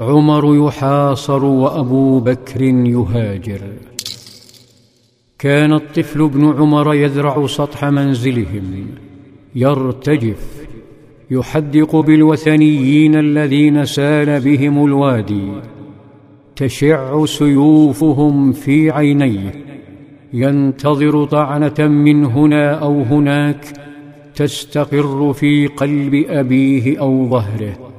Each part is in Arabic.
عمر يحاصر وأبو بكر يهاجر. كان الطفل ابن عمر يذرع سطح منزلهم. يرتجف يحدق بالوثنيين الذين سال بهم الوادي. تشع سيوفهم في عينيه. ينتظر طعنة من هنا أو هناك. تستقر في قلب أبيه أو ظهره.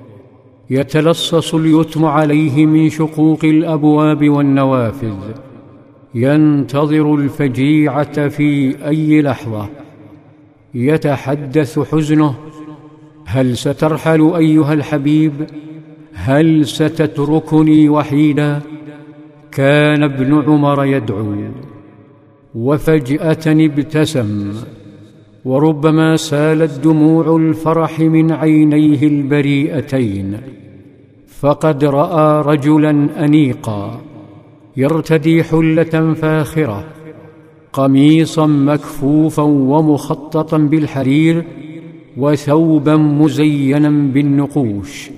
يتلصص اليتم عليه من شقوق الأبواب والنوافذ. ينتظر الفجيعة في أي لحظة. يتحدث حزنه. هل سترحل أيها الحبيب؟ هل ستتركني وحيدا؟ كان ابن عمر يدعو. وفجأة ابتسم. وربما سالت دموع الفرح من عينيه البريئتين. فقد رأى رجلا انيقا يرتدي حلة فاخرة قميصا مكفوفا ومخططا بالحرير وثوبا مزينا بالنقوش.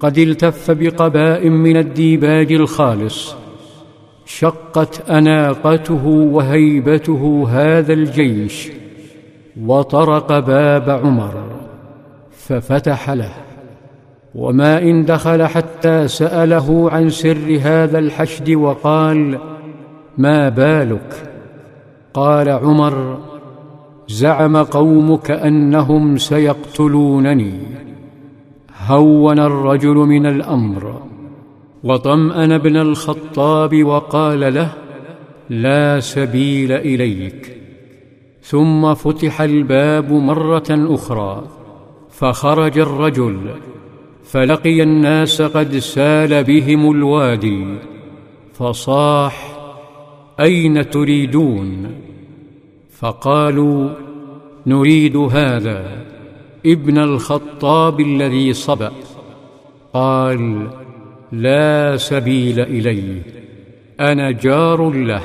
قد التف بقباء من الديباج الخالص. شقت أناقته وهيبته هذا الجيش وطرق باب عمر ففتح له. وما إن دخل حتى سأله عن سر هذا الحشد وقال ما بالك؟ قال عمر زعم قومك أنهم سيقتلونني. هون الرجل من الأمر. وطمأن ابن الخطاب وقال له لا سبيل إليك. ثم فتح الباب مرة أخرى فخرج الرجل فلقي الناس قد سال بهم الوادي فصاح أين تريدون؟ فقالوا نريد هذا ابن الخطاب الذي صبأ. قال لا سبيل إليه أنا جار له.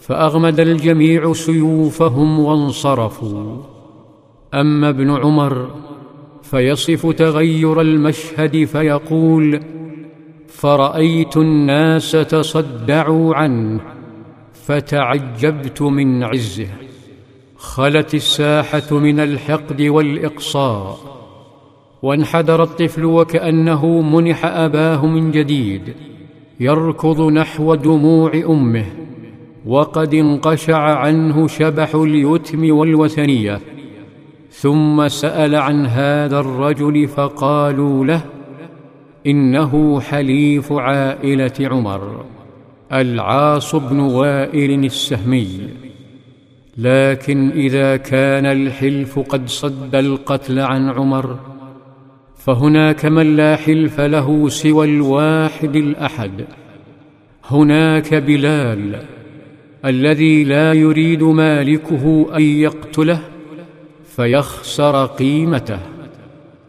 فأغمد الجميع سيوفهم وانصرفوا. أما ابن عمر فيصف تغير المشهد فيقول فرأيت الناس تصدعوا عنه فتعجبت من عزه خلت الساحة من الحقد والإقصاء وانحدر الطفل وكأنه منح أباه من جديد يركض نحو دموع أمه وقد انقشع عنه شبح اليتم والوثنية. ثم سأل عن هذا الرجل فقالوا له إنه حليف عائلة عمر العاص بن وائل السهمي. لكن إذا كان الحلف قد صد القتل عن عمر فهناك من لا حلف له سوى الواحد الأحد. هناك بلال الذي لا يريد مالكه أن يقتله. فيخسر قيمته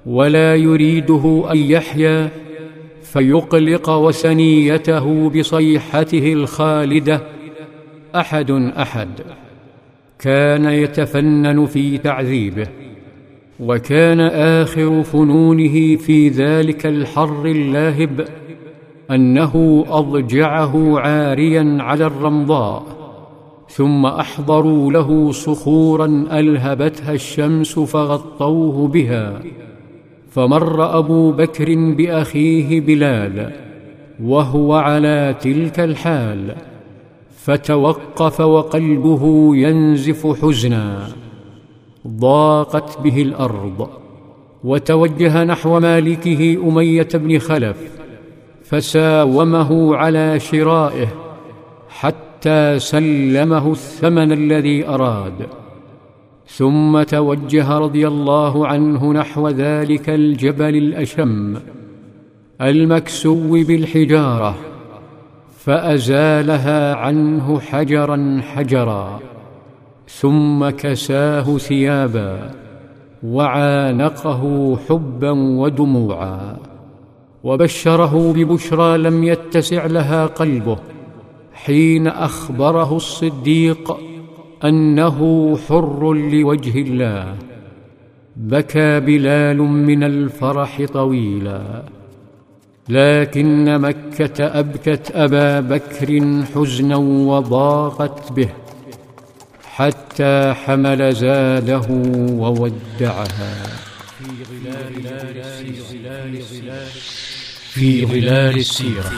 ولا يريده أن يحيا فيقلق وسنيته بصيحته الخالدة. أحد أحد. كان يتفنن في تعذيبه وكان آخر فنونه في ذلك الحر اللاهب أنه أضجعه عاريا على الرمضاء. ثم أحضروا له صخورا ألهبتها الشمس فغطوه بها. فمر أبو بكر بأخيه بلال وهو على تلك الحال. فتوقف وقلبه ينزف حزنا. ضاقت به الأرض. وتوجه نحو مالكه أمية بن خلف. فساومه على شرائه حتى سلمه الثمن الذي أراد. ثم توجه رضي الله عنه نحو ذلك الجبل الأشم المكسو بالحجارة فأزالها عنه حجرا حجرا ثم كساه ثيابا وعانقه حبا ودموعا وبشره ببشرى لم يتسع لها قلبه. حين أخبره الصديق أنه حر لوجه الله بكى بلال من الفرح طويلا. لكن مكة أبكت أبا بكر حزنا وضاقت به حتى حمل زاده وودعها. في ظلال السيرة. في ظلال السيره